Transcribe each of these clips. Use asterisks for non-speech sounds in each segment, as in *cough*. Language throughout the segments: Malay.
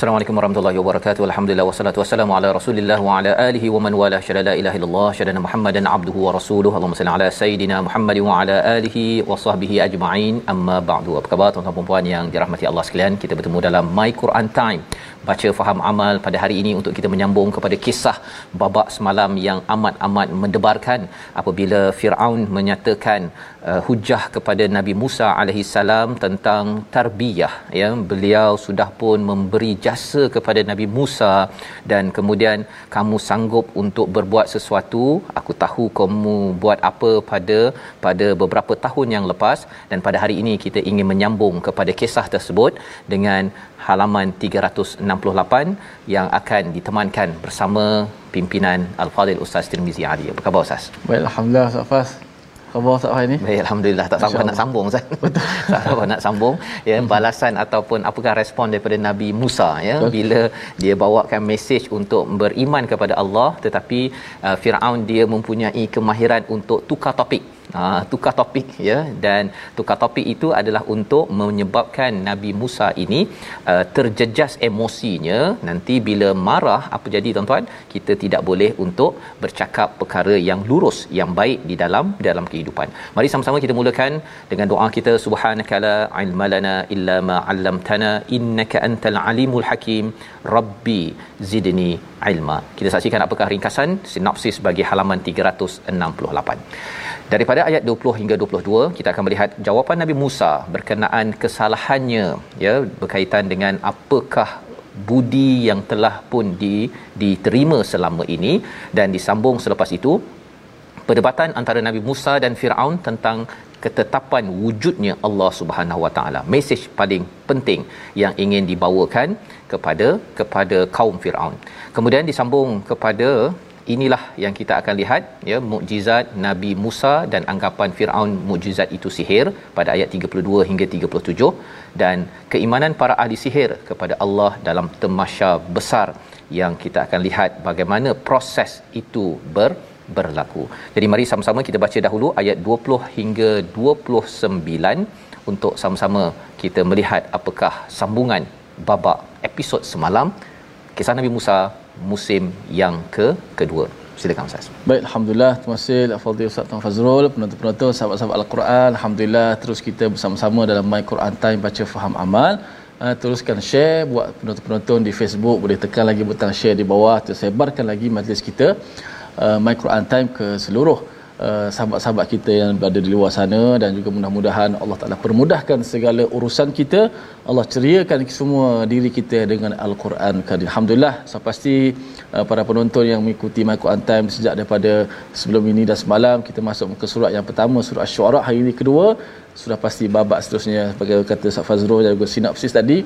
Assalamualaikum warahmatullahi wabarakatuh. Alhamdulillah wassalatu wassalamu ala Rasulillah wa ala alihi wa man wala syada la ilaha illallah syada Muhammadan abduhu wa rasuluhu. Allahumma salli ala sayidina Muhammad wa ala alihi wa sahbihi ajma'in. Amma ba'du. Apa khabar tuan-tuan dan puan yang dirahmati Allah sekalian? Kita bertemu dalam My Quran Time. Baca faham amal pada hari ini untuk kita menyambung kepada kisah babak semalam yang amat-amat mendebarkan. Apabila Firaun menyatakan uh, hujah kepada Nabi Musa alaihi salam tentang tarbiyah ya beliau sudah pun memberi jasa kepada Nabi Musa dan kemudian kamu sanggup untuk berbuat sesuatu aku tahu kamu buat apa pada pada beberapa tahun yang lepas. Dan pada hari ini kita ingin menyambung kepada kisah tersebut dengan halaman 368 yang akan ditemankan bersama pimpinan Al-Fadhil Ustaz Tirmizi Ali. Apa khabar Ustaz? Baik, Alhamdulillah Ustaz Fas. Khabar Ustaz Fas ini? Baik, alhamdulillah tak sabar nak sambung Ustaz. Betul. *laughs* tak sabar nak sambung ya balasan ataupun apakah respon daripada Nabi Musa ya Betul. bila dia bawakan mesej untuk beriman kepada Allah tetapi uh, Firaun dia mempunyai kemahiran untuk tukar topik Ha, tukar topik ya. Dan tukar topik itu adalah untuk menyebabkan Nabi Musa ini uh, terjejas emosinya. Nanti bila marah apa jadi tuan-tuan? Kita tidak boleh untuk bercakap perkara yang lurus yang baik di dalam dalam kehidupan. Mari sama-sama kita mulakan dengan doa kita. Subhanakala ilmalana illa ma 'allamtana innaka antal alimul hakim. Rabbi zidni ilma. Kita saksikan apakah ringkasan sinopsis bagi halaman 368 daripada ayat 20 hingga 22 kita akan melihat jawapan Nabi Musa berkenaan kesalahannya ya berkaitan dengan apakah budi yang telah pun di, diterima selama ini dan disambung selepas itu perdebatan antara Nabi Musa dan Firaun tentang ketetapan wujudnya Allah Subhanahu Wa Taala. Mesej paling penting yang ingin dibawakan kepada kepada kaum Firaun. Kemudian disambung kepada inilah yang kita akan lihat ya mukjizat Nabi Musa dan anggapan Firaun mukjizat itu sihir pada ayat 32 hingga 37 dan keimanan para ahli sihir kepada Allah dalam temasya besar yang kita akan lihat bagaimana proses itu ber berlaku. Jadi mari sama-sama kita baca dahulu ayat 20 hingga 29 untuk sama-sama kita melihat apakah sambungan babak episod semalam kisah Nabi Musa musim yang ke kedua. Silakan Ustaz. Baik, alhamdulillah. Terima kasih Al-Fadhil Ustaz Tuan Fazrul, penonton-penonton, sahabat-sahabat Al-Quran. Alhamdulillah terus kita bersama-sama dalam My Quran Time baca faham amal. Uh, teruskan share buat penonton-penonton di Facebook boleh tekan lagi butang share di bawah tersebarkan lagi majlis kita uh, My Quran Time ke seluruh uh, sahabat-sahabat kita yang berada di luar sana dan juga mudah-mudahan Allah Taala permudahkan segala urusan kita. Allah ceriakan semua diri kita dengan Al-Quran. Karim. Alhamdulillah, saya pasti uh, para penonton yang mengikuti My Quran Time sejak daripada sebelum ini dan semalam kita masuk ke surat yang pertama surah Asy-Syu'ara hari ini kedua. Sudah pasti babak seterusnya sebagai kata Ustaz Fazrul dan juga sinopsis tadi.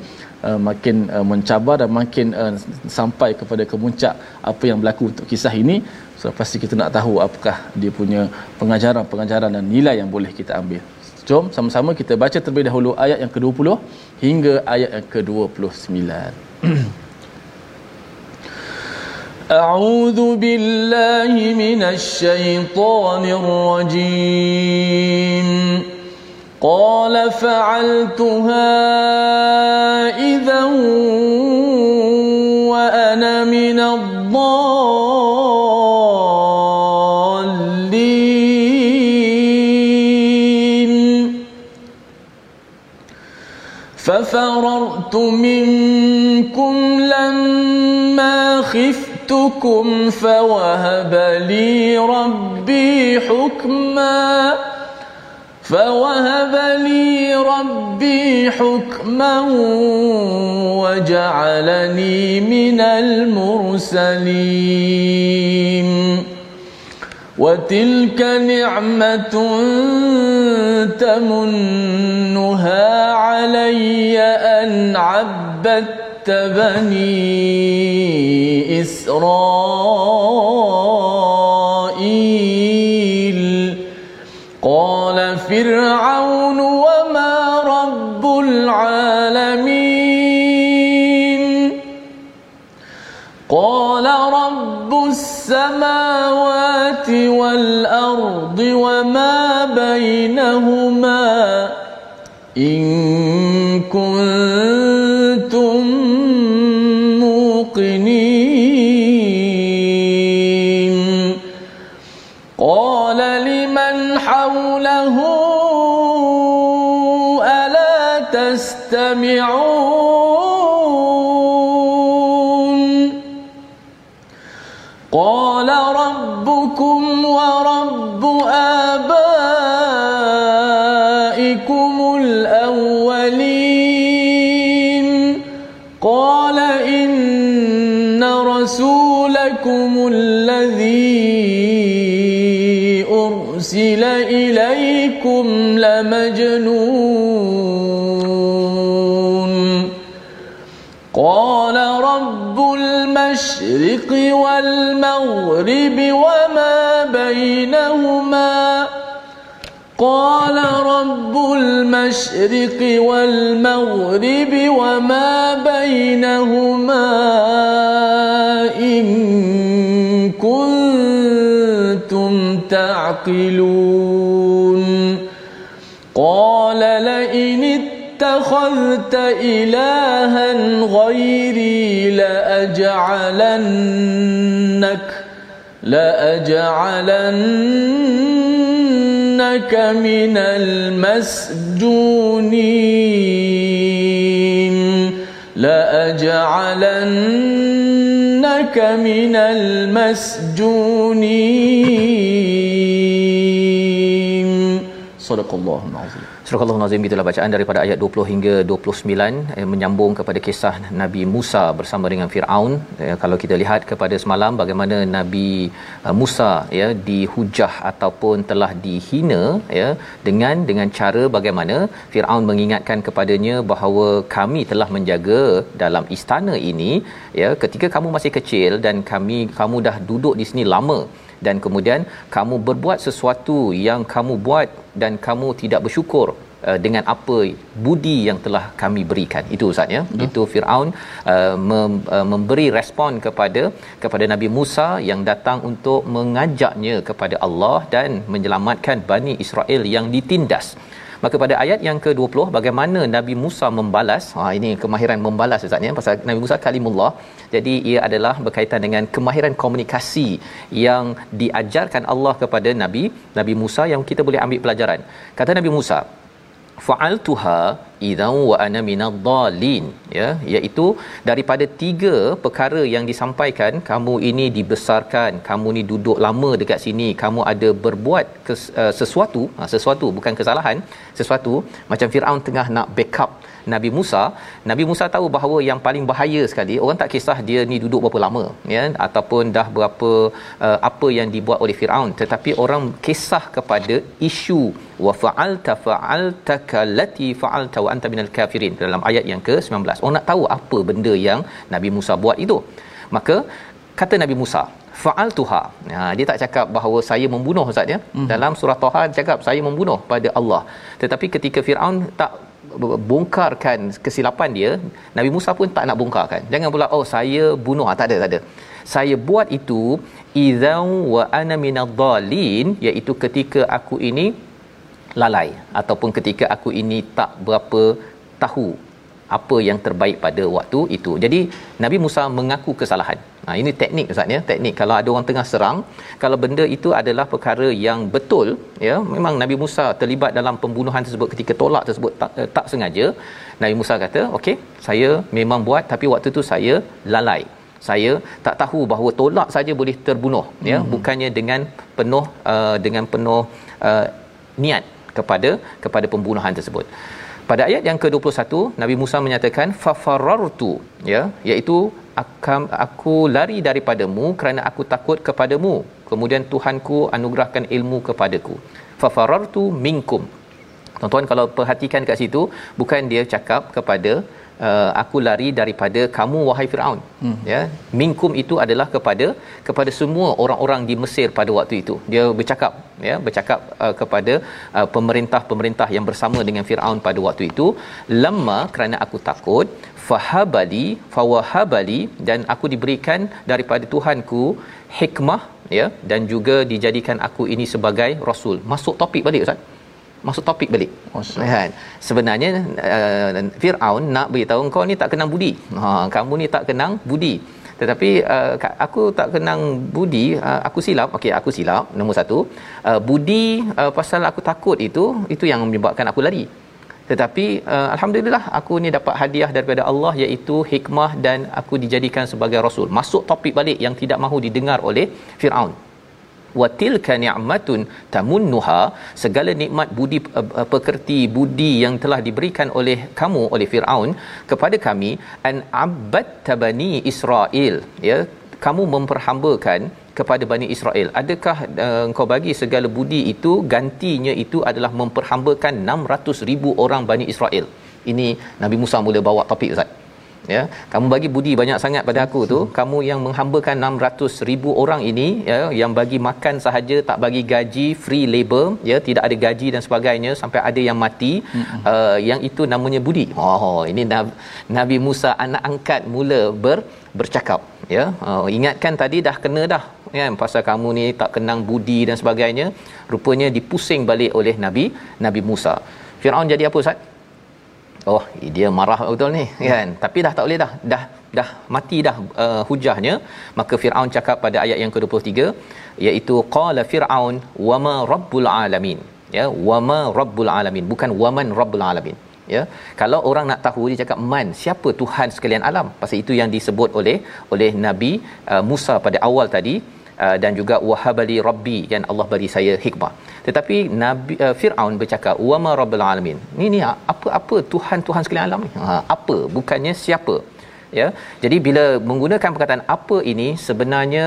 Uh, makin uh, mencabar dan makin uh, sampai kepada kemuncak apa yang berlaku untuk kisah ini sudah pasti kita nak tahu apakah dia punya pengajaran-pengajaran dan nilai yang boleh kita ambil Jom sama-sama kita baca terlebih dahulu ayat yang ke-20 hingga ayat yang ke-29. أعوذ بالله من الشيطان الرجيم قال فعلتها إذا وأنا من الضالين ففررت منكم لما خفتكم فوهب لي ربي حكماً فوهب لي ربي حكما وجعلني من المرسلين. وتلك نعمة تمنها علي أن عبدت بني إسرائيل. قال فرعون وما بينهما إن كنت قال ان رسولكم الذي ارسل اليكم لمجنون. قال رب المشرق والمغرب رب المشرق والمغرب وما بينهما إن كنتم تعقلون قال لئن اتخذت إلها غيري لأجعلنك لأجعلنك من المسجونين لأجعلنك من المسجونين. صدق الله العظيم. Surah Al-Nazim itulah bacaan daripada ayat 20 hingga 29 eh, menyambung kepada kisah Nabi Musa bersama dengan Firaun. Eh, kalau kita lihat kepada semalam bagaimana Nabi uh, Musa ya dihujah ataupun telah dihina ya dengan dengan cara bagaimana Firaun mengingatkan kepadanya bahawa kami telah menjaga dalam istana ini ya ketika kamu masih kecil dan kami kamu dah duduk di sini lama dan kemudian kamu berbuat sesuatu yang kamu buat dan kamu tidak bersyukur uh, dengan apa budi yang telah kami berikan. Itu ustaz ya. Hmm. itu Firaun uh, mem, uh, memberi respon kepada kepada Nabi Musa yang datang untuk mengajaknya kepada Allah dan menyelamatkan Bani Israel yang ditindas Maka pada ayat yang ke-20 bagaimana Nabi Musa membalas. Ha ini kemahiran membalas ustaz ya pasal Nabi Musa kalimullah. Jadi ia adalah berkaitan dengan kemahiran komunikasi yang diajarkan Allah kepada Nabi Nabi Musa yang kita boleh ambil pelajaran. Kata Nabi Musa, fa'altuha idzan wa ana minadh-dhalin. Ya iaitu daripada tiga perkara yang disampaikan kamu ini dibesarkan kamu ni duduk lama dekat sini kamu ada berbuat kes, uh, sesuatu uh, sesuatu bukan kesalahan sesuatu macam Firaun tengah nak backup Nabi Musa Nabi Musa tahu bahawa yang paling bahaya sekali orang tak kisah dia ni duduk berapa lama ya ataupun dah berapa uh, apa yang dibuat oleh Firaun. Tetapi orang kisah kepada isu wa fa'alta fa'alta kallati fa'alta wa anta minal kafirin. Dalam ayat yang ke-19. Orang nak tahu apa benda yang Nabi Musa buat itu. Maka kata Nabi Musa fa'altuha. Ha dia tak cakap bahawa saya membunuh ustaz ya. Mm-hmm. dalam surah Taha cakap saya membunuh pada Allah. Tetapi ketika Firaun tak bongkarkan kesilapan dia Nabi Musa pun tak nak bongkarkan. Jangan pula oh saya bunuh. Ah, tak ada tak ada. Saya buat itu idzan wa ana minadh-dhalin iaitu ketika aku ini lalai ataupun ketika aku ini tak berapa tahu apa yang terbaik pada waktu itu. Jadi Nabi Musa mengaku kesalahan. Ha ini teknik ustaz ya, teknik kalau ada orang tengah serang, kalau benda itu adalah perkara yang betul, ya, memang Nabi Musa terlibat dalam pembunuhan tersebut ketika tolak tersebut tak, eh, tak sengaja. Nabi Musa kata, "Okey, saya memang buat tapi waktu itu saya lalai." saya tak tahu bahawa tolak saja boleh terbunuh ya hmm. bukannya dengan penuh uh, dengan penuh uh, niat kepada kepada pembunuhan tersebut pada ayat yang ke-21 Nabi Musa menyatakan fafarartu ya iaitu aku lari daripadamu kerana aku takut kepadamu. Kemudian Tuhanku anugerahkan ilmu kepadaku. Fafarartu minkum tuan-tuan kalau perhatikan kat situ bukan dia cakap kepada uh, aku lari daripada kamu wahai Firaun. Hmm. ya minkum itu adalah kepada kepada semua orang-orang di Mesir pada waktu itu. Dia bercakap ya bercakap uh, kepada uh, pemerintah-pemerintah yang bersama dengan Firaun pada waktu itu lamma kerana aku takut fahabali fawahabali dan aku diberikan daripada Tuhanku hikmah ya dan juga dijadikan aku ini sebagai rasul. Masuk topik balik ustaz masuk topik balik. Kan? Sebenarnya uh, Firaun nak beritahu kau ni tak kenang budi. Ha kamu ni tak kenang budi. Tetapi uh, aku tak kenang budi, uh, aku silap. Okey, aku silap nombor satu. Uh, budi uh, pasal aku takut itu itu yang menyebabkan aku lari. Tetapi uh, alhamdulillah aku ni dapat hadiah daripada Allah iaitu hikmah dan aku dijadikan sebagai rasul. Masuk topik balik yang tidak mahu didengar oleh Firaun wa tilka ni'matun tamunnuha segala nikmat budi uh, pekerti budi yang telah diberikan oleh kamu oleh Firaun kepada kami an abad tabani Israel ya kamu memperhambakan kepada Bani Israel. Adakah uh, engkau bagi segala budi itu gantinya itu adalah memperhambakan 600 ribu orang Bani Israel. Ini Nabi Musa mula bawa topik Ustaz ya kamu bagi budi banyak sangat pada aku tu. Kamu yang menghambakan 600 ribu orang ini ya yang bagi makan sahaja tak bagi gaji free labor ya tidak ada gaji dan sebagainya sampai ada yang mati. Uh, yang itu namanya budi. Oh ini Nabi Musa anak angkat mula ber bercakap ya. Uh, ingatkan tadi dah kena dah kan pasal kamu ni tak kenang budi dan sebagainya. Rupanya dipusing balik oleh Nabi Nabi Musa. Firaun jadi apa Ustaz oh dia marah betul ni kan? Tapi dah tak boleh dah. Dah dah mati dah uh, hujahnya. Maka Firaun cakap pada ayat yang ke-23 iaitu qala fir'aun wama rabbul alamin. Ya wama rabbul alamin. Bukan waman rabbul alamin. Ya kalau orang nak tahu dia cakap man siapa tuhan sekalian alam? Pasal itu yang disebut oleh oleh nabi uh, Musa pada awal tadi uh, dan juga wahabali rabbi yang Allah bagi saya hikmah tetapi nabi uh, Firaun bercakap wama rabbil alamin? Ni ni apa apa tuhan tuhan sekalian alam ni? Ha, apa? Bukannya siapa? Ya? Jadi bila menggunakan perkataan apa ini sebenarnya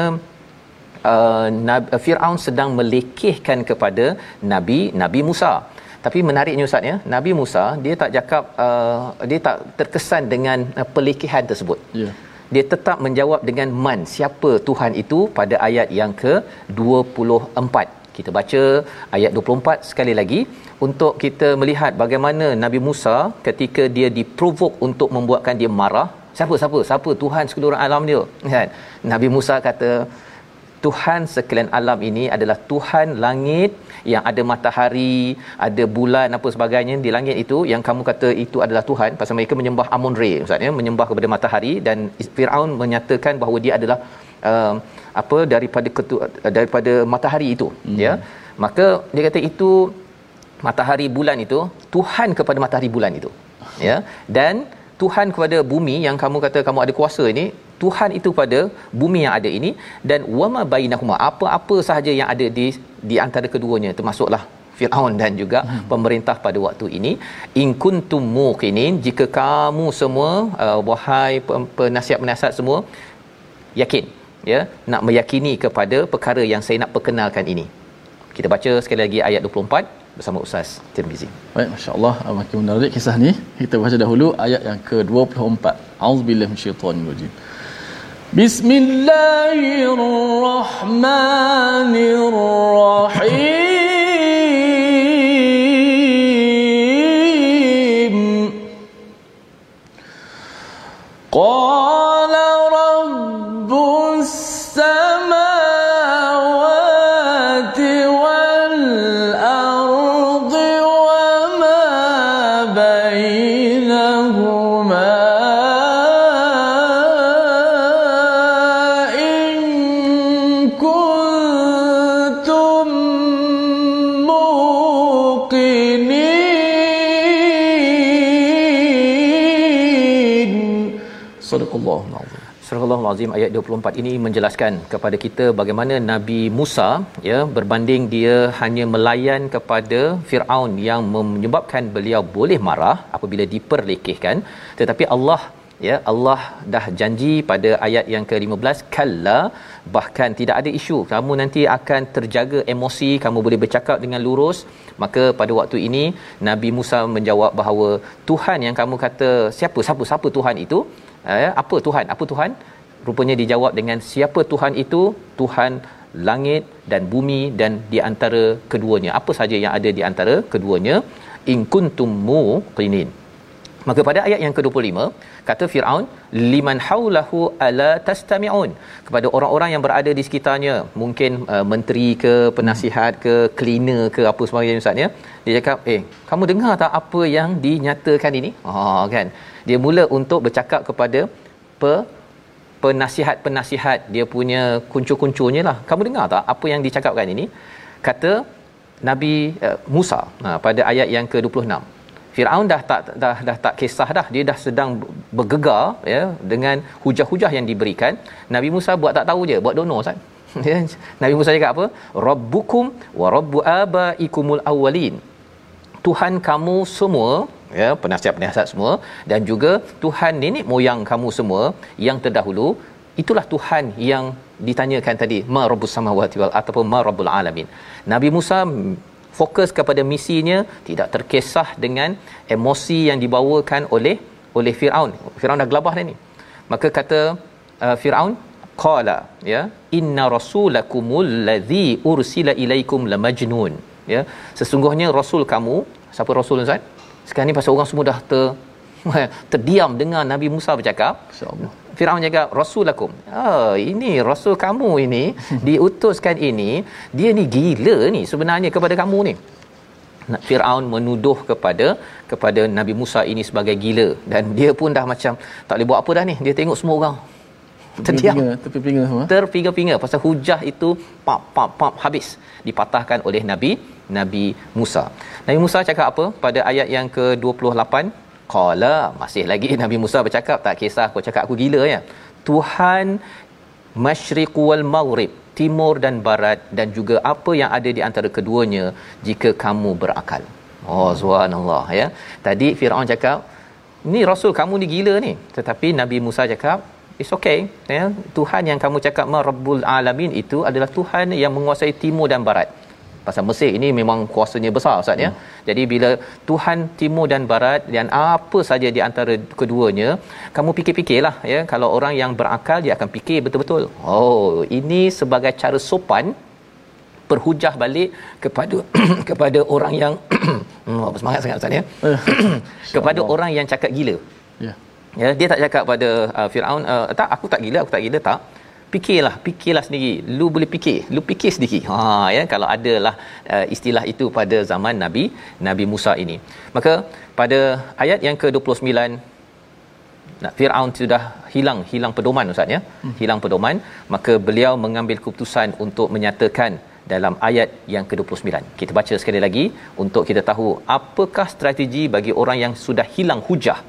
uh, Firaun sedang melekehkan kepada nabi nabi Musa. Tapi menariknya ustaz ya nabi Musa dia tak cakap uh, dia tak terkesan dengan uh, pelekihan tersebut. Yeah dia tetap menjawab dengan man siapa Tuhan itu pada ayat yang ke-24 kita baca ayat 24 sekali lagi. Untuk kita melihat bagaimana Nabi Musa ketika dia diprovok untuk membuatkan dia marah. Siapa siapa? Siapa? Tuhan seluruh alam dia. Kan? Nabi Musa kata Tuhan sekalian alam ini adalah Tuhan langit yang ada matahari, ada bulan apa sebagainya di langit itu. Yang kamu kata itu adalah Tuhan. Pasal mereka menyembah Amun-Re maksudnya menyembah kepada matahari dan Firaun menyatakan bahawa dia adalah uh, apa daripada ketu, daripada matahari itu hmm. ya. Maka dia kata itu matahari bulan itu Tuhan kepada matahari bulan itu. Ya. Dan Tuhan kepada bumi yang kamu kata kamu ada kuasa ini Tuhan itu pada bumi yang ada ini dan wama bainahuma apa-apa sahaja yang ada di di antara keduanya termasuklah Firaun dan juga hmm. pemerintah pada waktu ini in kuntum muqinin jika kamu semua uh, wahai penasihat-penasihat semua yakin ya nak meyakini kepada perkara yang saya nak perkenalkan ini kita baca sekali lagi ayat 24 bersama Ustaz Tirmizi. Baik, masya-Allah, makin menarik kisah ni. Kita baca dahulu ayat yang ke-24. Auzubillahi minasyaitonirrajim. Bismillahirrahmanirrahim. Sadaqallahul azim. Sallallahu azim ayat 24 ini menjelaskan kepada kita bagaimana Nabi Musa ya berbanding dia hanya melayan kepada Firaun yang menyebabkan beliau boleh marah apabila diperlekehkan. Tetapi Allah ya Allah dah janji pada ayat yang ke-15 kalla bahkan tidak ada isu. Kamu nanti akan terjaga emosi kamu boleh bercakap dengan lurus. Maka pada waktu ini Nabi Musa menjawab bahawa Tuhan yang kamu kata siapa siapa siapa Tuhan itu? Eh, apa Tuhan? Apa Tuhan? Rupanya dijawab dengan siapa Tuhan itu? Tuhan langit dan bumi dan di antara keduanya. Apa saja yang ada di antara keduanya? In kuntum muqinin maka pada ayat yang ke-25 kata Firaun liman haulahu ala tastami'un. Kepada orang-orang yang berada di sekitarnya mungkin uh, menteri ke penasihat ke cleaner ke apa sebagainya ustaz ya dia cakap eh kamu dengar tak apa yang dinyatakan ini? Ha oh, kan? Dia mula untuk bercakap kepada pe penasihat-penasihat. Dia punya kuncu-kuncunya lah. Kamu dengar tak apa yang dicakapkan ini? Kata Nabi uh, Musa ha, pada ayat yang ke-26 Firaun dah tak dah dah tak kisah dah. Dia dah sedang bergegar ya dengan hujah-hujah yang diberikan. Nabi Musa buat tak tahu je. Buat dono Ustaz. *laughs* Ya Nabi Musa cakap apa? Rabbukum wa rabbu abaikumul awwalin. Tuhan kamu semua ya penasihat-penasihat semua dan juga Tuhan nenek moyang kamu semua yang terdahulu itulah Tuhan yang ditanyakan tadi ma rabbus samawati wal ataupun ma rabbul alamin. Nabi Musa fokus kepada misinya tidak terkesah dengan emosi yang dibawakan oleh oleh Firaun. Firaun dah gelabah dah ni. Maka kata uh, Firaun qala ya inna rasulakumul ladzi ursila ilaikum lamajnun ya sesungguhnya rasul kamu siapa rasul Ustaz? Sekarang ni pasal orang semua dah ter *laughs* terdiam dengar Nabi Musa bercakap. Insyaallah Firaun cakap rasulakum. Oh, ini rasul kamu ini *laughs* diutuskan ini, dia ni gila ni sebenarnya kepada kamu ni. Firaun menuduh kepada kepada Nabi Musa ini sebagai gila dan dia pun dah macam tak boleh buat apa dah ni. Dia tengok semua orang terdiam terpinga semua terpinga-pinga pasal hujah itu pap pap pap habis dipatahkan oleh Nabi Nabi Musa. Nabi Musa cakap apa pada ayat yang ke-28 Qala masih lagi *laughs* Nabi Musa bercakap tak kisah kau cakap aku gila ya. Tuhan Masyriq wal Maghrib, timur dan barat dan juga apa yang ada di antara keduanya jika kamu berakal. Oh subhanallah ya. Tadi Firaun cakap ni rasul kamu ni gila ni. Tetapi Nabi Musa cakap It's okay ya. Tuhan yang kamu cakap Rabbul Alamin itu adalah Tuhan yang menguasai timur dan barat pasal Mesir ini memang kuasanya besar ustaz ya. Hmm. Jadi bila Tuhan timur dan barat dan apa saja di antara keduanya, kamu fikir-fikirlah ya kalau orang yang berakal dia akan fikir betul-betul. Oh, ini sebagai cara sopan berhujah balik kepada *clears throat* kepada orang yang *clears throat* oh, semangat sangat ustaz ya. *clears throat* kepada orang yang cakap gila. Ya. Ya, dia tak cakap pada uh, Firaun, uh, tak aku tak gila, aku tak gila tak fikirlah fikirlah sendiri. Lu boleh fikir lu fikir sendiri. Ha ya kalau adalah uh, istilah itu pada zaman nabi nabi Musa ini. Maka pada ayat yang ke-29 nak Firaun sudah hilang hilang pedoman ustaz ya? Hmm. hilang pedoman maka beliau mengambil keputusan untuk menyatakan dalam ayat yang ke-29. Kita baca sekali lagi untuk kita tahu apakah strategi bagi orang yang sudah hilang hujah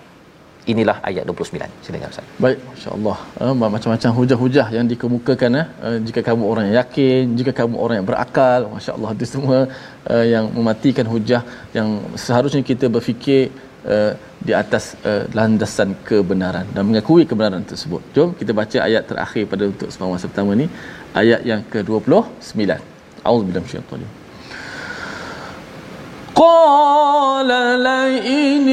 inilah ayat 29 silakan ustaz baik masyaallah uh, macam-macam hujah-hujah yang dikemukakan eh uh, jika kamu orang yang yakin jika kamu orang yang berakal masyaallah itu semua uh, yang mematikan hujah yang seharusnya kita berfikir uh, di atas uh, landasan kebenaran dan mengakui kebenaran tersebut jom kita baca ayat terakhir pada untuk semalam masa pertama ni ayat yang ke-29 auzubillahi minasyaitanir قال لئن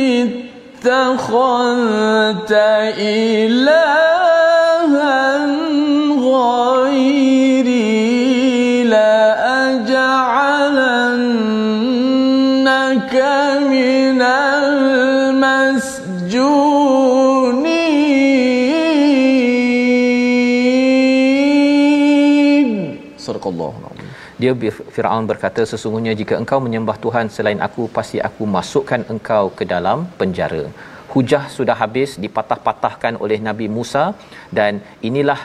اتخذت إلها غيري لأجعلنك من المسجونين صدق الله dia Firaun berkata sesungguhnya jika engkau menyembah Tuhan selain aku pasti aku masukkan engkau ke dalam penjara. Hujah sudah habis dipatah-patahkan oleh Nabi Musa dan inilah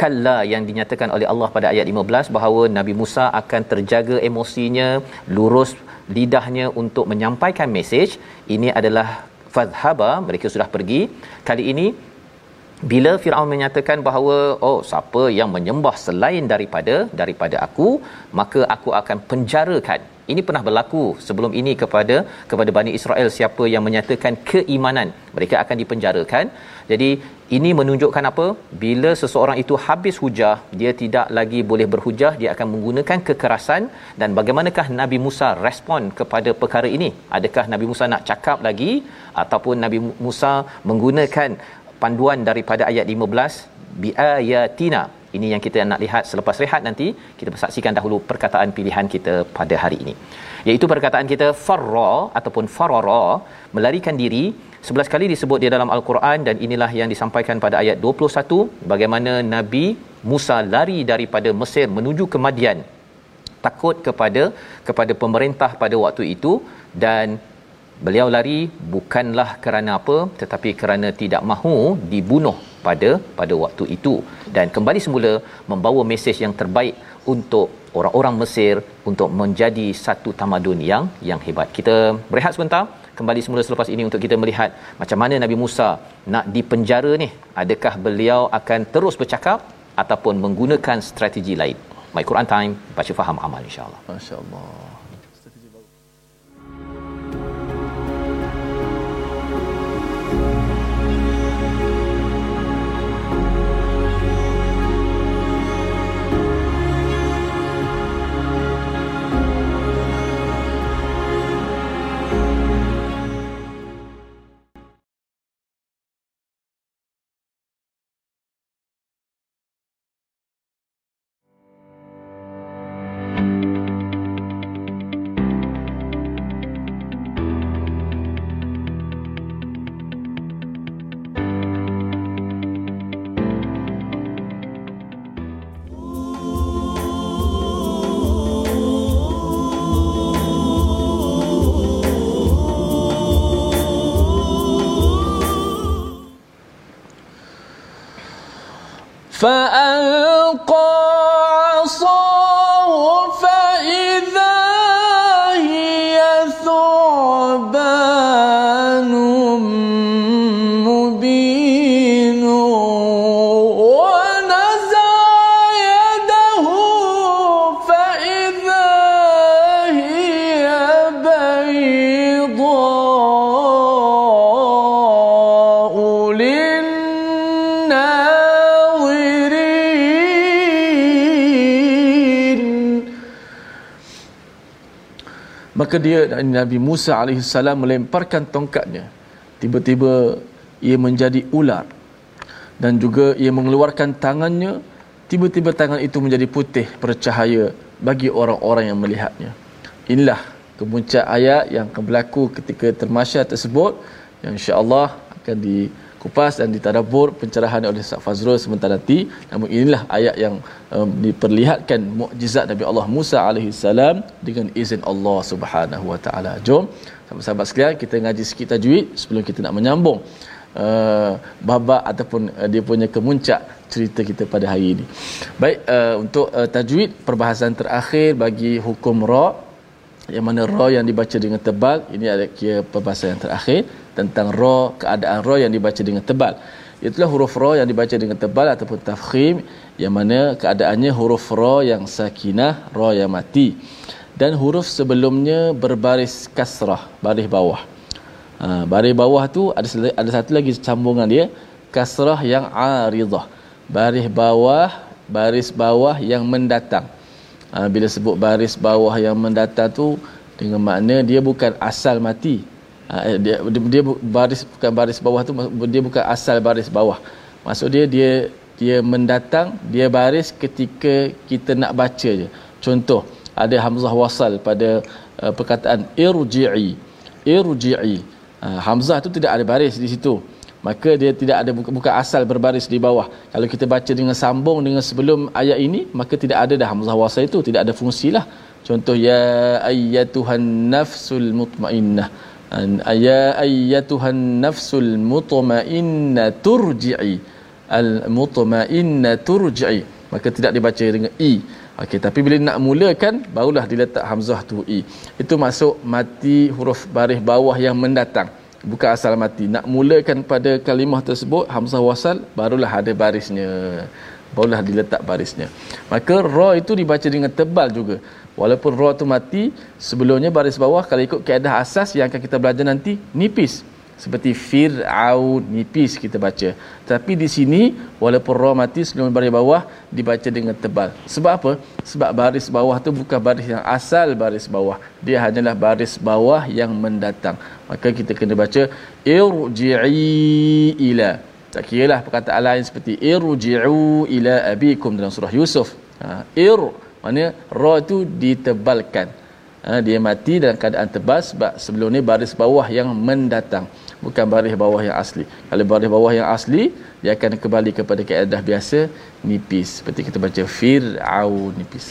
kalla yang dinyatakan oleh Allah pada ayat 15 bahawa Nabi Musa akan terjaga emosinya lurus lidahnya untuk menyampaikan mesej. Ini adalah fadhaba mereka sudah pergi. Kali ini bila Firaun menyatakan bahawa oh siapa yang menyembah selain daripada daripada aku maka aku akan penjarakan. Ini pernah berlaku sebelum ini kepada kepada Bani Israel. Siapa yang menyatakan keimanan mereka akan dipenjarakan. Jadi ini menunjukkan apa? Bila seseorang itu habis hujah dia tidak lagi boleh berhujah dia akan menggunakan kekerasan. Dan bagaimanakah Nabi Musa respon kepada perkara ini? Adakah Nabi Musa nak cakap lagi? Ataupun Nabi Musa menggunakan panduan daripada ayat 15 biayatina ini yang kita nak lihat selepas rehat nanti kita bersaksikan dahulu perkataan pilihan kita pada hari ini. Iaitu perkataan kita farra ataupun farara melarikan diri. 11 kali disebut di dalam al-Quran dan inilah yang disampaikan pada ayat 21 bagaimana Nabi Musa lari daripada Mesir menuju ke Madian takut kepada kepada pemerintah pada waktu itu dan beliau lari bukanlah kerana apa tetapi kerana tidak mahu dibunuh pada pada waktu itu. Dan kembali semula membawa mesej yang terbaik untuk orang-orang Mesir untuk menjadi satu tamadun yang yang hebat. Kita berehat sebentar. Kembali semula selepas ini untuk kita melihat macam mana Nabi Musa nak dipenjara ni. Adakah beliau akan terus bercakap ataupun menggunakan strategi lain? My Quran Time baca faham amal insya-Allah. masya-Allah فألقى Maka dia Nabi Musa AS melemparkan tongkatnya. Tiba-tiba ia menjadi ular. Dan juga ia mengeluarkan tangannya. Tiba-tiba tangan itu menjadi putih bercahaya Bagi orang-orang yang melihatnya. Inilah kemuncak ayat yang berlaku ketika termasyar tersebut Yang insya-Allah akan dikupas dan ditadabbur pencerahan oleh Ustaz Fazrul sebentar nanti. Namun inilah ayat yang um, diperlihatkan mukjizat Nabi Allah Musa alaihi salam dengan izin Allah Subhanahu wa taala. Jom sahabat-sahabat sekalian kita ngaji sikit tajwid sebelum kita nak menyambung uh, babak ataupun uh, dia punya kemuncak cerita kita pada hari ini. Baik uh, untuk uh, tajwid perbahasan terakhir bagi hukum ra yang mana ra yang dibaca dengan tebal ini ada kira perbahasan yang terakhir tentang ra keadaan ra yang dibaca dengan tebal. Itulah huruf ra yang dibaca dengan tebal ataupun tafkhim yang mana keadaannya huruf ra yang sakinah ra yang mati. Dan huruf sebelumnya berbaris kasrah baris bawah. Ha, baris bawah tu ada ada satu lagi sambungan dia kasrah yang aridah baris bawah baris bawah yang mendatang Ha, bila sebut baris bawah yang mendatang tu dengan makna dia bukan asal mati. Ha, dia, dia baris bukan baris bawah tu dia bukan asal baris bawah. Maksud dia dia dia mendatang, dia baris ketika kita nak baca je. Contoh, ada hamzah wasal pada uh, perkataan irji'i. Irji'i. Ha, hamzah tu tidak ada baris di situ maka dia tidak ada bukan, asal berbaris di bawah. Kalau kita baca dengan sambung dengan sebelum ayat ini maka tidak ada dah hamzah wasal itu tidak ada fungsilah. Contoh ya ayyatuhan nafsul mutmainnah. Ya ayyatuhan nafsul mutmainnah turji'i. Al-mutma'inna turji'i. Maka tidak dibaca dengan i. Okey tapi bila nak mulakan barulah diletak hamzah tu i. Itu masuk mati huruf baris bawah yang mendatang bukan asal mati. Nak mulakan pada kalimah tersebut hamzah wasal barulah ada barisnya. Barulah diletak barisnya. Maka ra itu dibaca dengan tebal juga. Walaupun ra tu mati sebelumnya baris bawah kalau ikut kaedah asas yang akan kita belajar nanti nipis seperti fir'aun nipis kita baca tapi di sini walaupun ra mati sebelum baris bawah dibaca dengan tebal sebab apa sebab baris bawah tu bukan baris yang asal baris bawah dia hanyalah baris bawah yang mendatang maka kita kena baca irji'i ila tak kira lah perkataan lain seperti irji'u ila abikum dalam surah Yusuf. Ha, ir mana ra itu ditebalkan. Ha, dia mati dalam keadaan tebal sebab sebelum ni baris bawah yang mendatang. Bukan baris bawah yang asli. Kalau baris bawah yang asli, dia akan kembali kepada keadaan biasa nipis. Seperti kita baca fir'aun nipis.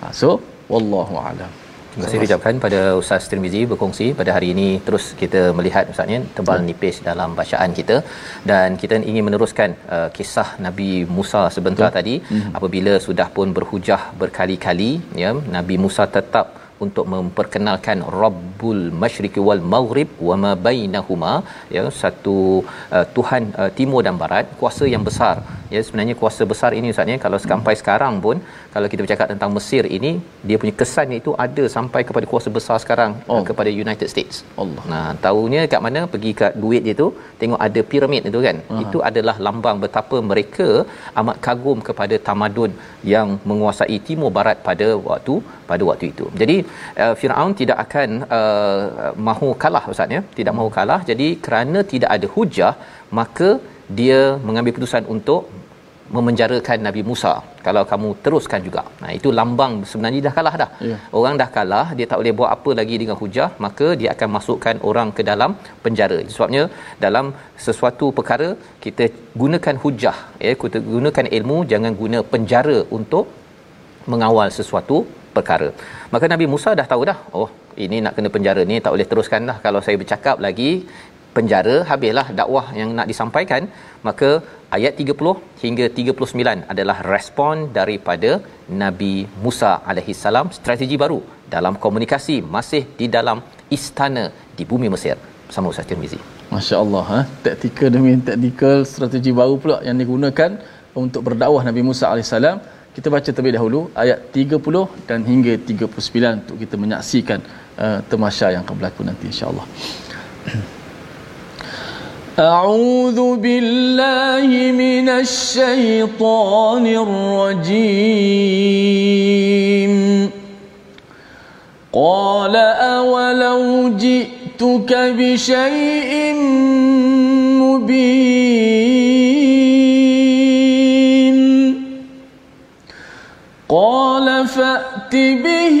Ha, so, wallahu a'lam. Terima kasih ucapkan pada Ustaz Tirmizi berkongsi pada hari ini terus kita melihat Ustaznya tebal nipis dalam bacaan kita dan kita ingin meneruskan uh, kisah Nabi Musa sebentar Betul. tadi mm-hmm. apabila sudah pun berhujah berkali-kali ya Nabi Musa tetap untuk memperkenalkan Rabbul Masyriqi wal Maghrib wa ma bainahuma ya satu uh, Tuhan uh, timur dan barat kuasa yang besar ya sebenarnya kuasa besar ini ustaz ya. Kalau sampai hmm. sekarang pun kalau kita bercakap tentang Mesir ini dia punya kesannya itu ada sampai kepada kuasa besar sekarang uh, oh. kepada United States. Allah. Nah tahunya kat mana? Pergi kat duit dia tu tengok ada piramid itu kan? Uh itu adalah lambang betapa mereka amat kagum kepada tamadun yang menguasai timur barat pada waktu pada waktu itu. Jadi uh, Firaun tidak akan uh, mahu kalah ustaz ya. Tidak mahu kalah. Jadi kerana tidak ada hujah maka dia mengambil keputusan untuk memenjarakan Nabi Musa kalau kamu teruskan juga. Nah itu lambang sebenarnya dah kalah dah. Ya. Orang dah kalah, dia tak boleh buat apa lagi dengan hujah, maka dia akan masukkan orang ke dalam penjara. Sebabnya dalam sesuatu perkara kita gunakan hujah, ya, kita gunakan ilmu, jangan guna penjara untuk mengawal sesuatu perkara. Maka Nabi Musa dah tahu dah, oh ini nak kena penjara ni tak boleh teruskan dah kalau saya bercakap lagi penjara habislah dakwah yang nak disampaikan maka ayat 30 hingga 39 adalah respon daripada Nabi Musa alaihi salam strategi baru dalam komunikasi masih di dalam istana di bumi Mesir bersama Ustaz Tirmizi. Masya-Allah ha taktikal demi taktikal strategi baru pula yang digunakan untuk berdakwah Nabi Musa alaihi salam kita baca terlebih dahulu ayat 30 dan hingga 39 untuk kita menyaksikan uh, temasya yang akan berlaku nanti insya-Allah. *clears throat* أعوذ بالله من الشيطان الرجيم. قال أولو جئتك بشيء مبين. قال فأت به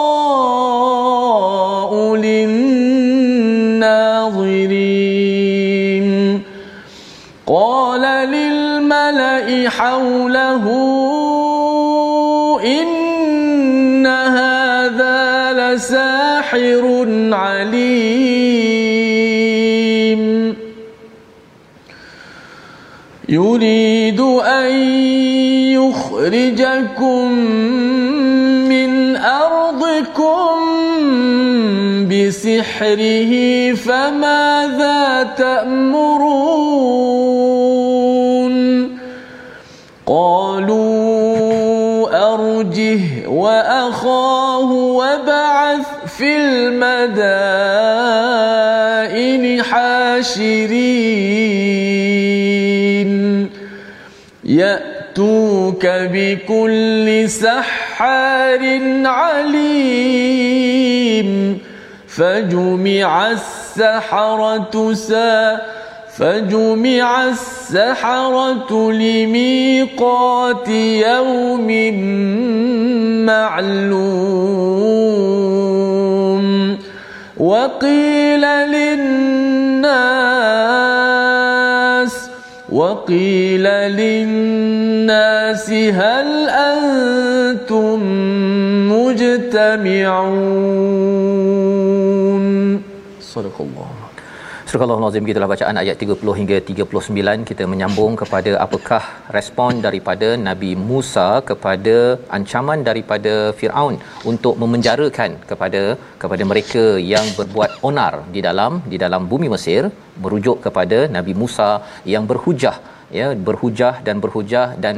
حوله إن هذا لساحر عليم. يريد أن يخرجكم من أرضكم بسحره فماذا تأمرون؟ قالوا أرجه وأخاه وبعث في المدائن حاشرين. يأتوك بكل سحار عليم. فجمع السحرة ساجدين فجمع السحرة لميقات يوم معلوم وقيل للناس وقيل للناس هل أنتم مجتمعون؟ صدق الله. Surah Al-Azim kita bacaan ayat 30 hingga 39 kita menyambung kepada apakah respon daripada Nabi Musa kepada ancaman daripada Firaun untuk memenjarakan kepada kepada mereka yang berbuat onar di dalam di dalam bumi Mesir merujuk kepada Nabi Musa yang berhujah ya berhujah dan berhujah dan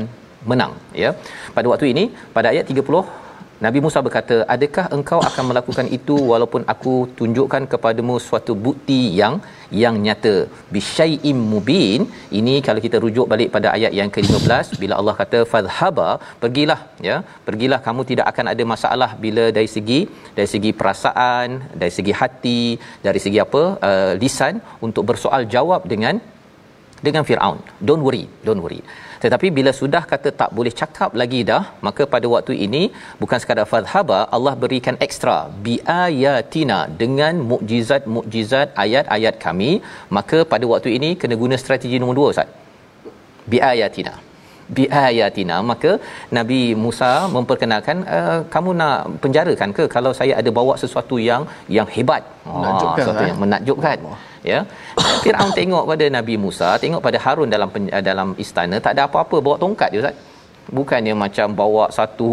menang ya. Pada waktu ini pada ayat 30 Nabi Musa berkata, "Adakah engkau akan melakukan itu walaupun aku tunjukkan kepadamu suatu bukti yang yang nyata?" Bisyai'im mubin. Ini kalau kita rujuk balik pada ayat yang ke-15 bila Allah kata, "Fadhhaba, pergilah ya. Pergilah kamu tidak akan ada masalah bila dari segi dari segi perasaan, dari segi hati, dari segi apa? Uh, lisan untuk bersoal jawab dengan dengan Firaun. Don't worry, don't worry tetapi bila sudah kata tak boleh cakap lagi dah maka pada waktu ini bukan sekadar fadhhaba Allah berikan ekstra. Bi ayatina dengan mukjizat-mukjizat ayat-ayat kami maka pada waktu ini kena guna strategi nombor dua ustaz. Bi ayatina bi ayatina maka nabi Musa memperkenalkan uh, kamu nak penjarakan ke? Kalau saya ada bawa sesuatu yang yang hebat. Menakjubkan sesuatu eh? yang menakjubkan ya. Firaun tengok pada Nabi Musa tengok pada Harun dalam dalam istana tak ada apa-apa bawa tongkat je Ustaz. Bukannya macam bawa satu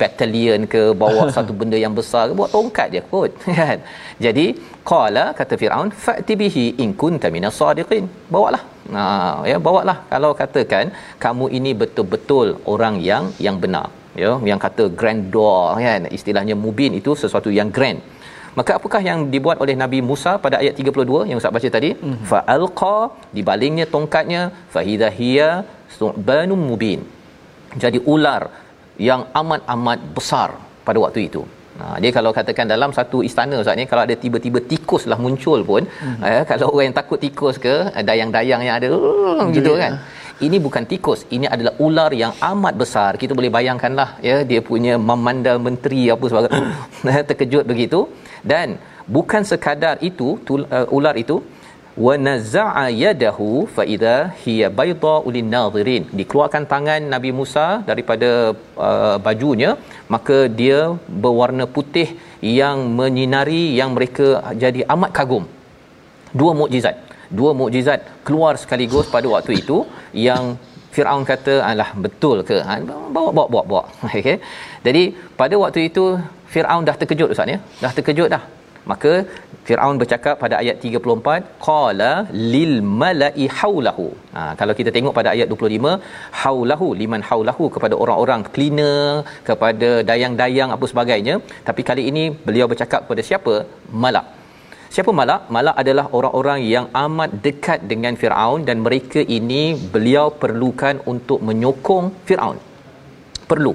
battalion ke bawa *laughs* satu benda yang besar ke bawa tongkat je kot *laughs* kan? Jadi qala kata Firaun fa'ti bihi in kunta minas sadiqin. Bawalah. Ha ya bawalah. Kalau katakan kamu ini betul-betul orang yang yang benar ya yang kata grandeur kan? Istilahnya mubin itu sesuatu yang grand Maka apakah yang dibuat oleh Nabi Musa pada ayat 32 yang Ustaz baca tadi? Mm-hmm. Fa alqa dibalingnya tongkatnya fa hiya su'banum mubin. Jadi ular yang amat-amat besar pada waktu itu. Ha, dia kalau katakan dalam satu istana Ustaz ni kalau ada tiba-tiba tikus lah muncul pun mm-hmm. eh, kalau orang yang takut tikus ke dayang-dayang yang ada uh, gitu kan. Ini bukan tikus, ini adalah ular yang amat besar. Kita boleh bayangkanlah ya dia punya memandang menteri apa sebagainya *clears throat* terkejut begitu. Dan bukan sekadar itu tul, uh, ular itu wa naza'a yadahu fa idza hiya baydha'u lin-nadhirin dikeluarkan tangan Nabi Musa daripada uh, bajunya maka dia berwarna putih yang menyinari yang mereka jadi amat kagum. Dua mukjizat dua mukjizat keluar sekaligus pada waktu itu yang Firaun kata alah betul ke? Ha, bawa bawa bawa bawa. *laughs* Okey jadi pada waktu itu Firaun dah terkejut ustaz ya? Dah terkejut dah. Maka Firaun bercakap pada ayat 34 qala lil mala'i haulahu ha, kalau kita tengok pada ayat 25 haulahu liman haulahu kepada orang-orang cleaner kepada dayang-dayang apa sebagainya. Tapi kali ini beliau bercakap kepada siapa? Malak Siapa malak? Malak adalah orang-orang yang amat dekat dengan Firaun dan mereka ini beliau perlukan untuk menyokong Firaun. Perlu.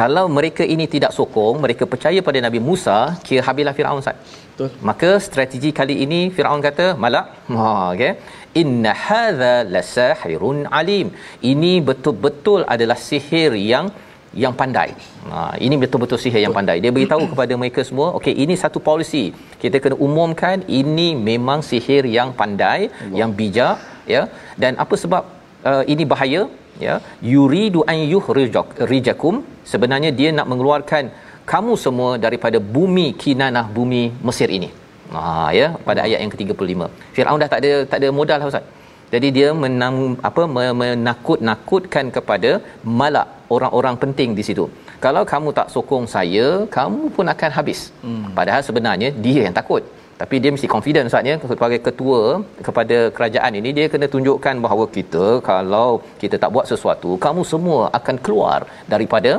Kalau mereka ini tidak sokong mereka percaya pada Nabi Musa kira habislah Firaun Ustaz. Betul. Maka strategi kali ini Firaun kata malak ha okey. Inna hadza lasahirun alim. Ini betul-betul adalah sihir yang yang pandai. Ha, ini betul-betul sihir yang pandai. Dia beritahu kepada mereka semua, okey ini satu polisi. Kita kena umumkan ini memang sihir yang pandai, Allah. yang bijak, ya. Dan apa sebab uh, ini bahaya? Ya, yuridu an yuhrijakum sebenarnya dia nak mengeluarkan kamu semua daripada bumi kinanah bumi Mesir ini. Ha ya pada ayat yang ke-35. Firaun dah tak ada tak ada modal lah ustaz. Jadi dia menang, apa menakut-nakutkan kepada malak orang-orang penting di situ. Kalau kamu tak sokong saya, kamu pun akan habis. Hmm. Padahal sebenarnya dia yang takut. Tapi dia mesti confident Ustaz ya sebagai ketua kepada kerajaan ini dia kena tunjukkan bahawa kita kalau kita tak buat sesuatu, kamu semua akan keluar daripada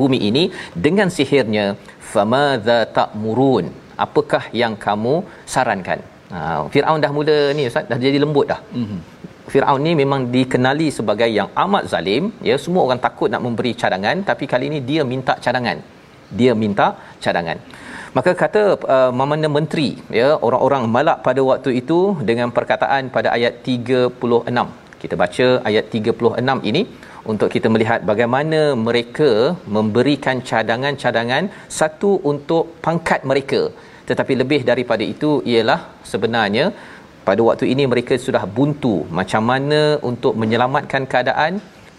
bumi ini dengan sihirnya famadza ta'murun apakah yang kamu sarankan ha Firaun dah mula ni ustaz dah jadi lembut dah mm-hmm. Firaun ni memang dikenali sebagai yang amat zalim. Ya semua orang takut nak memberi cadangan tapi kali ini dia minta cadangan. Dia minta cadangan. Maka kata uh, Mamanda Menteri ya orang-orang malak pada waktu itu dengan perkataan pada ayat 36 kita baca ayat 36 ini untuk kita melihat bagaimana mereka memberikan cadangan-cadangan satu untuk pangkat mereka. Tetapi lebih daripada itu ialah sebenarnya pada waktu ini mereka sudah buntu macam mana untuk menyelamatkan keadaan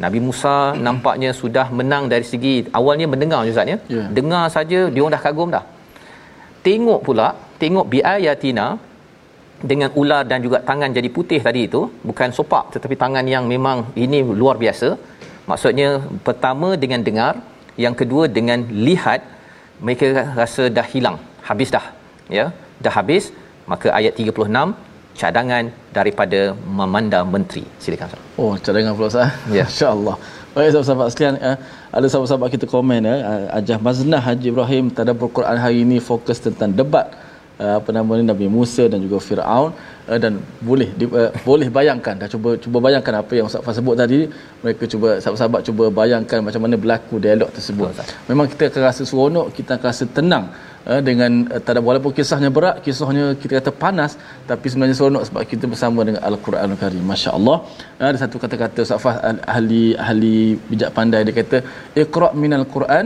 Nabi Musa nampaknya sudah menang dari segi awalnya mendengar Ustaz ya. Yeah. Dengar saja dia orang dah kagum dah. Tengok pula, tengok biayatina dengan ular dan juga tangan jadi putih tadi itu, bukan sopak tetapi tangan yang memang ini luar biasa. Maksudnya pertama dengan dengar, yang kedua dengan lihat mereka rasa dah hilang, habis dah. Ya, dah habis. Maka ayat 36 cadangan daripada Mamanda Menteri. Silakan Ustaz. Oh, cadangan pula Ustaz. Ya. *laughs* Masya-Allah. Baik sahabat-sahabat sekalian, eh, ada sahabat-sahabat kita komen eh, Ajah Maznah Haji Ibrahim tadabbur Quran hari ini fokus tentang debat uh, apa nama ni Nabi Musa dan juga Firaun uh, dan boleh di, uh, boleh bayangkan dah cuba cuba bayangkan apa yang Ustaz Fah sebut tadi mereka cuba sahabat-sahabat cuba bayangkan macam mana berlaku dialog tersebut memang kita akan rasa seronok kita akan rasa tenang dengan uh, tak ada walaupun kisahnya berat kisahnya kita kata panas tapi sebenarnya seronok sebab kita bersama dengan Al-Quranul Karim masya-Allah. Uh, ada satu kata-kata Ustaz Fah ahli ahli bijak pandai dia kata iqra minal Quran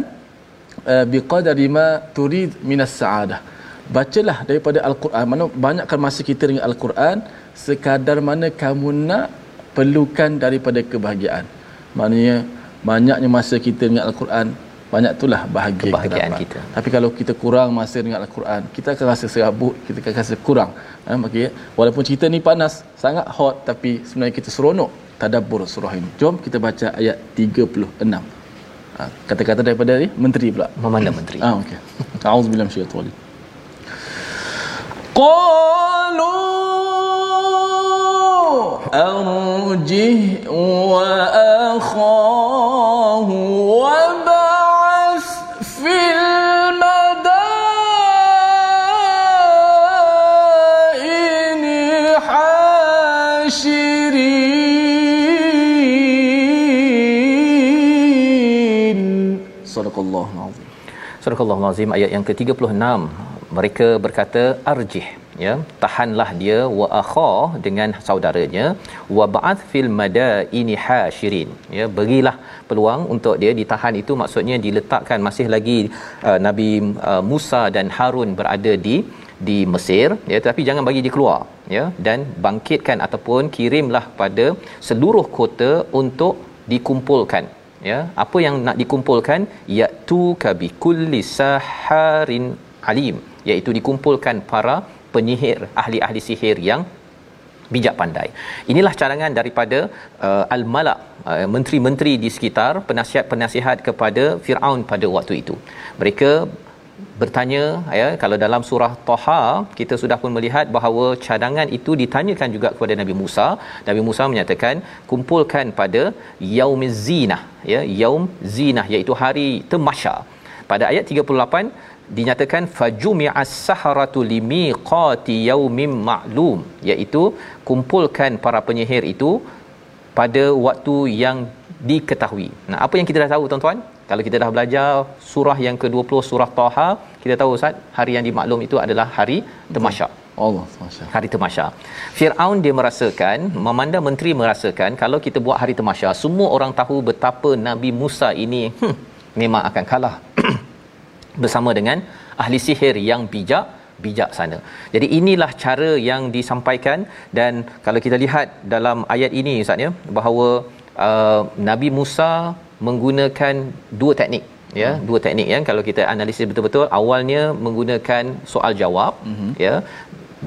uh, biqadari ma turid minas sa'adah. Bacalah daripada al-Quran mana banyakkan masa kita dengan al-Quran sekadar mana kamu nak perlukan daripada kebahagiaan. Maknanya banyaknya masa kita dengan al-Quran banyak itulah bahagia kebahagiaan kita, kita tapi kalau kita kurang masa dengan al-Quran kita akan rasa serabut kita akan rasa kurang ha, okay. walaupun cerita ni panas sangat hot tapi sebenarnya kita seronok tadabbur surah ini jom kita baca ayat 36 ha, kata-kata daripada ni menteri pula memandang menteri ah okey auzubillahi minasyaitanir قالوا أرجه وأخاه Surah Al-Azim ayat yang ke-36 mereka berkata arjih ya tahanlah dia wa akha dengan saudaranya wa ba'ath fil madaini hashirin. Ya berilah peluang untuk dia ditahan itu maksudnya diletakkan masih lagi uh, Nabi uh, Musa dan Harun berada di di Mesir. Ya tapi jangan bagi dia keluar ya dan bangkitkan ataupun kirimlah pada seluruh kota untuk dikumpulkan ya apa yang nak dikumpulkan yaitu kabi kulli saharin alim iaitu dikumpulkan para penyihir ahli-ahli sihir yang bijak pandai. Inilah cadangan daripada uh, al-malak uh, menteri-menteri di sekitar penasihat-penasihat kepada Firaun pada waktu itu. Mereka bertanya ya kalau dalam surah Taha kita sudah pun melihat bahawa cadangan itu ditanyakan juga kepada Nabi Musa. Nabi Musa menyatakan kumpulkan pada yaumiz zinah ya yaum zinah iaitu hari temasya. Pada ayat 38 dinyatakan fajumi'as saharatu limiqati yaumin ma'lum iaitu kumpulkan para penyihir itu pada waktu yang diketahui. Nah, apa yang kita dah tahu tuan-tuan? Kalau kita dah belajar surah yang ke-20 surah Taha, kita tahu Ustaz, hari yang dimaklum itu adalah hari temasyak. Allah Masya. Hari temasya. Firaun dia merasakan, memandang menteri merasakan kalau kita buat hari temasya, semua orang tahu betapa Nabi Musa ini hmm, memang akan kalah *clears throat* bersama dengan ahli sihir yang bijak bijak sana. Jadi inilah cara yang disampaikan dan kalau kita lihat dalam ayat ini Ustaz ya bahawa uh, Nabi Musa menggunakan dua teknik ya hmm. dua teknik ya kalau kita analisis betul-betul awalnya menggunakan soal jawab hmm. ya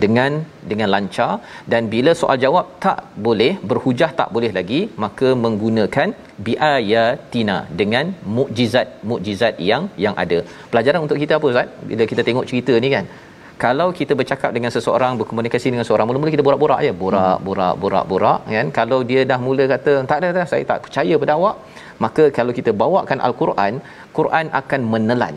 dengan dengan lancar dan bila soal jawab tak boleh berhujah tak boleh lagi maka menggunakan biayatina dengan mukjizat-mukjizat yang yang ada. Pelajaran untuk kita apa Ustaz? Bila kita tengok cerita ni kan. Kalau kita bercakap dengan seseorang, berkomunikasi dengan seseorang, mula-mula kita borak-borak je, borak, hmm. borak, borak, borak kan. Kalau dia dah mula kata tak ada dah saya tak percaya pada awak, maka kalau kita bawakan al-Quran, Quran akan menelan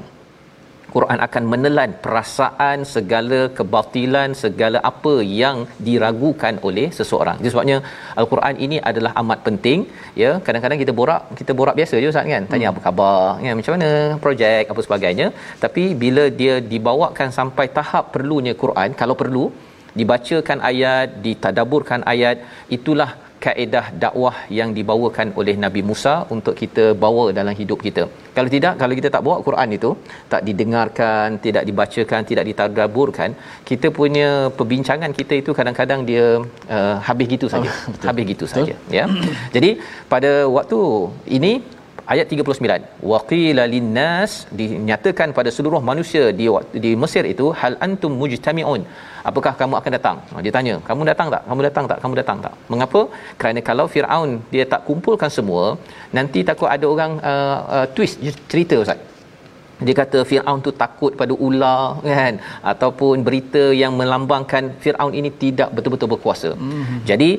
Quran akan menelan perasaan segala kebatilan segala apa yang diragukan oleh seseorang. Jadi sebabnya al-Quran ini adalah amat penting ya. Kadang-kadang kita borak kita borak biasa je Ustaz kan. Tanya hmm. apa khabar ya macam mana projek apa sebagainya. Tapi bila dia dibawakan sampai tahap perlunya Quran kalau perlu dibacakan ayat, ditadaburkan ayat, itulah kaedah dakwah yang dibawakan oleh Nabi Musa untuk kita bawa dalam hidup kita. Kalau tidak, kalau kita tak bawa Quran itu, tak didengarkan, tidak dibacakan, tidak ditadaburkan, kita punya perbincangan kita itu kadang-kadang dia uh, habis gitu saja. Oh, habis gitu saja, ya. Jadi pada waktu ini ayat 39 waqila linnas dinyatakan pada seluruh manusia di di Mesir itu hal antum mujtami'un apakah kamu akan datang? Ha, dia tanya kamu datang tak? Kamu datang tak? Kamu datang tak? Mengapa? Kerana kalau Firaun dia tak kumpulkan semua nanti takut ada orang uh, uh, twist cerita ustaz. Dia kata Firaun tu takut pada ular kan? Ataupun berita yang melambangkan Firaun ini tidak betul-betul berkuasa. Mm-hmm. jadi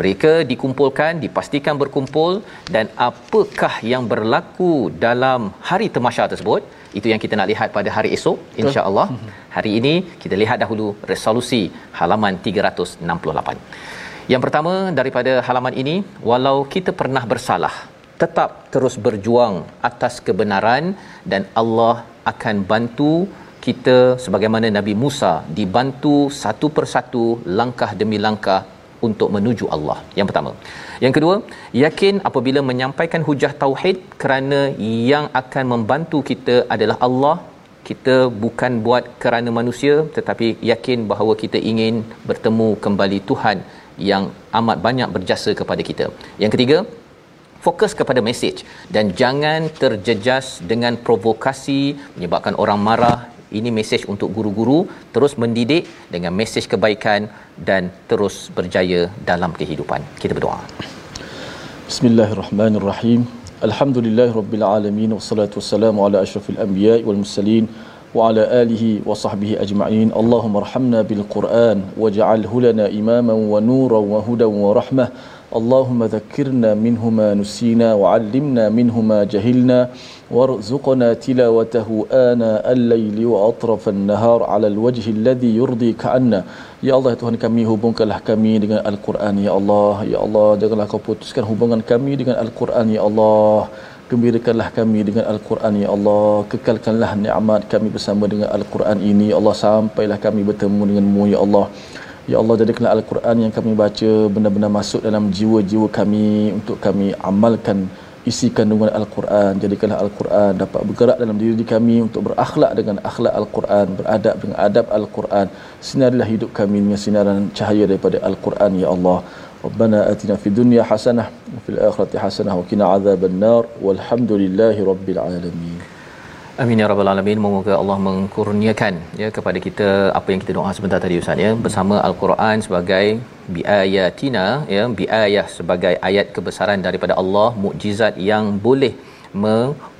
mereka dikumpulkan dipastikan berkumpul dan apakah yang berlaku dalam hari temasya tersebut? Itu yang kita nak lihat pada hari esok insya-Allah. *laughs* Hari ini kita lihat dahulu resolusi halaman 368 yang pertama daripada halaman ini walau kita pernah bersalah tetap terus berjuang atas kebenaran dan Allah akan bantu kita sebagaimana Nabi Musa dibantu satu persatu langkah demi langkah untuk menuju Allah. Yang pertama. Yang kedua, yakin apabila menyampaikan hujah tauhid kerana yang akan membantu kita adalah Allah. Kita bukan buat kerana manusia tetapi yakin bahawa kita ingin bertemu kembali Tuhan yang amat banyak berjasa kepada kita. Yang ketiga, fokus kepada mesej dan jangan terjejas dengan provokasi menyebabkan orang marah ini mesej untuk guru-guru terus mendidik dengan mesej kebaikan dan terus berjaya dalam kehidupan. Kita berdoa. Bismillahirrahmanirrahim. Alhamdulillahirabbil alamin wassalatu wassalamu ala asyrafil anbiya'i wal mursalin wa ala alihi wa sahbihi ajma'in. Allahumma arhamna bil Qur'an waj'alhu lana imaman wa nuran wa hudan wa rahmah. اللهم ذكرنا منه ما نسينا وعلمنا منه ما جهلنا وارزقنا تلاوته آناء الليل وأطرف النهار على الوجه الذي يرضيك عنا Ya Allah Tuhan kami hubungkanlah kami dengan Al-Quran Ya Allah Ya Allah janganlah kau putuskan hubungan kami dengan Al-Quran Ya Allah Gembirakanlah kami dengan Al-Quran Ya Allah Kekalkanlah nikmat kami bersama dengan Al-Quran ini Ya Allah sampailah kami bertemu denganmu Ya Allah Ya Allah jadikanlah Al-Quran yang kami baca benar-benar masuk dalam jiwa-jiwa kami untuk kami amalkan isi kandungan Al-Quran. Jadikanlah Al-Quran dapat bergerak dalam diri kami untuk berakhlak dengan akhlak Al-Quran, beradab dengan adab Al-Quran. Sinarilah hidup kami dengan sinaran cahaya daripada Al-Quran, Ya Allah. ربنا اتنا dunya hasanah حسنه وفي الاخره حسنه وقنا عذاب adhaban nar walhamdulillahi rabbil alamin Amin ya rabbal alamin. Moga Allah mengkurniakan ya kepada kita apa yang kita doa sebentar tadi Ustaz ya. Bersama al-Quran sebagai biayatina ya biayah sebagai ayat kebesaran daripada Allah, mukjizat yang boleh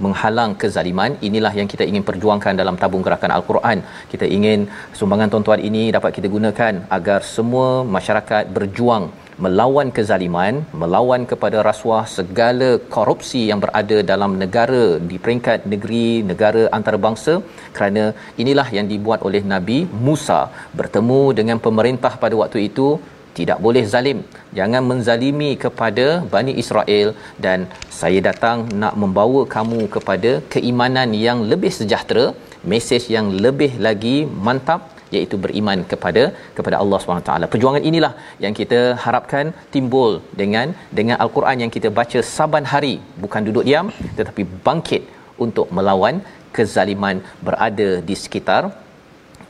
menghalang kezaliman. Inilah yang kita ingin perjuangkan dalam tabung gerakan al-Quran. Kita ingin sumbangan tuan-tuan ini dapat kita gunakan agar semua masyarakat berjuang melawan kezaliman, melawan kepada rasuah segala korupsi yang berada dalam negara di peringkat negeri, negara antarabangsa. Kerana inilah yang dibuat oleh Nabi Musa. Bertemu dengan pemerintah pada waktu itu tidak boleh zalim. Jangan menzalimi kepada Bani Israel dan saya datang nak membawa kamu kepada keimanan yang lebih sejahtera mesej yang lebih lagi mantap iaitu beriman kepada kepada Allah SWT. Perjuangan inilah yang kita harapkan timbul dengan dengan al-Quran yang kita baca saban hari, bukan duduk diam tetapi bangkit untuk melawan kezaliman berada di sekitar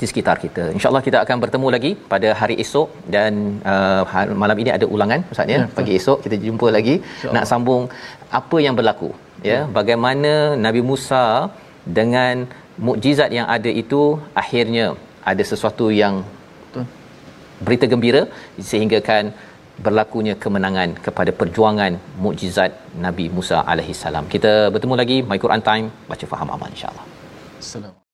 di sekitar kita. InsyaAllah kita akan bertemu lagi pada hari esok dan uh, malam ini ada ulangan Ustaz ya. ya pagi esok kita jumpa lagi nak sambung apa yang berlaku ya. ya. Bagaimana Nabi Musa dengan mukjizat yang ada itu akhirnya ada sesuatu yang berita gembira sehingga kan berlakunya kemenangan kepada perjuangan mukjizat Nabi Musa alaihi salam. Kita bertemu lagi My Quran Time baca faham aman insya-Allah. Assalamualaikum